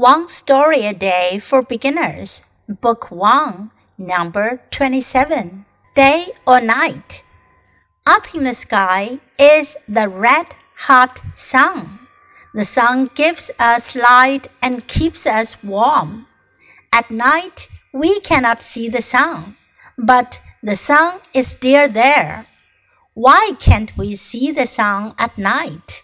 One Story a Day for Beginners, Book 1, Number 27. Day or Night. Up in the sky is the red hot sun. The sun gives us light and keeps us warm. At night, we cannot see the sun, but the sun is still there. Why can't we see the sun at night?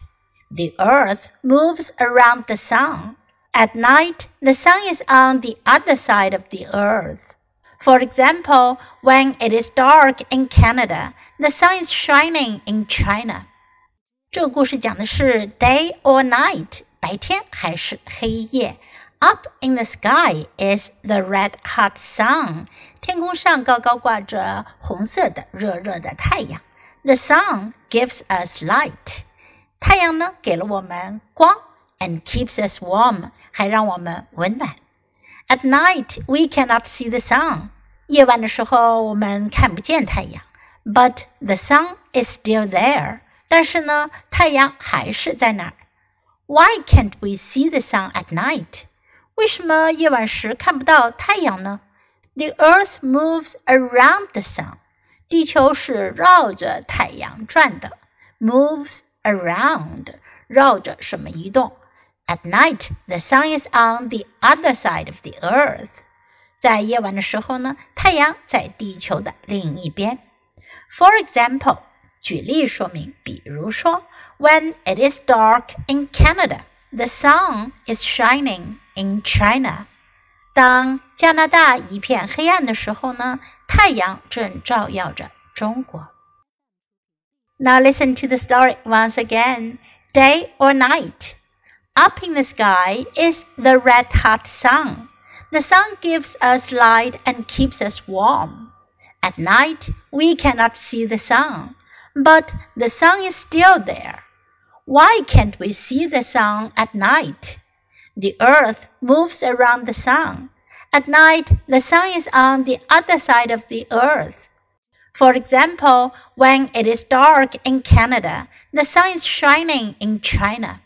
The earth moves around the sun. At night, the sun is on the other side of the earth. For example, when it is dark in Canada, the sun is shining in China. 这个故事讲的是 day or night，白天还是黑夜。Up in the sky is the red hot sun，天空上高高挂着红色的热热的太阳。The sun gives us light，太阳呢给了我们光。 and keeps us warm，还让我们温暖。At night we cannot see the sun，夜晚的时候我们看不见太阳。But the sun is still there，但是呢，太阳还是在那儿。Why can't we see the sun at night？为什么夜晚时看不到太阳呢？The Earth moves around the sun，地球是绕着太阳转的。Moves around，绕着什么移动 ？at night, the sun is on the other side of the earth. 在夜晚的时候呢，太阳在地球的另一边。For example，举例说明，比如说，When it is dark in Canada, the sun is shining in China. 当加拿大一片黑暗的时候呢，太阳正照耀着中国。Now listen to the story once again. Day or night? Up in the sky is the red hot sun. The sun gives us light and keeps us warm. At night, we cannot see the sun, but the sun is still there. Why can't we see the sun at night? The earth moves around the sun. At night, the sun is on the other side of the earth. For example, when it is dark in Canada, the sun is shining in China.